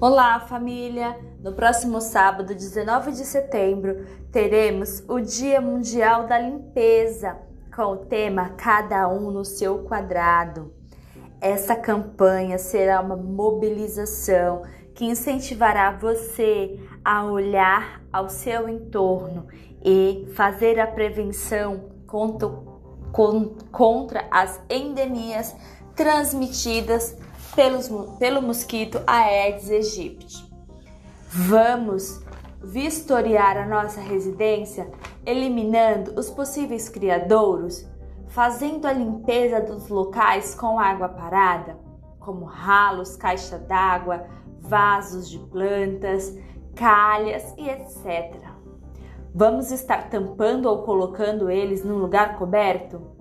Olá, família! No próximo sábado, 19 de setembro, teremos o Dia Mundial da Limpeza, com o tema Cada um no seu quadrado. Essa campanha será uma mobilização que incentivará você a olhar ao seu entorno e fazer a prevenção contra, contra as endemias transmitidas pelos, pelo mosquito Aedes aegypti. Vamos vistoriar a nossa residência, eliminando os possíveis criadouros, fazendo a limpeza dos locais com água parada, como ralos, caixa d'água, vasos de plantas, calhas e etc. Vamos estar tampando ou colocando eles num lugar coberto?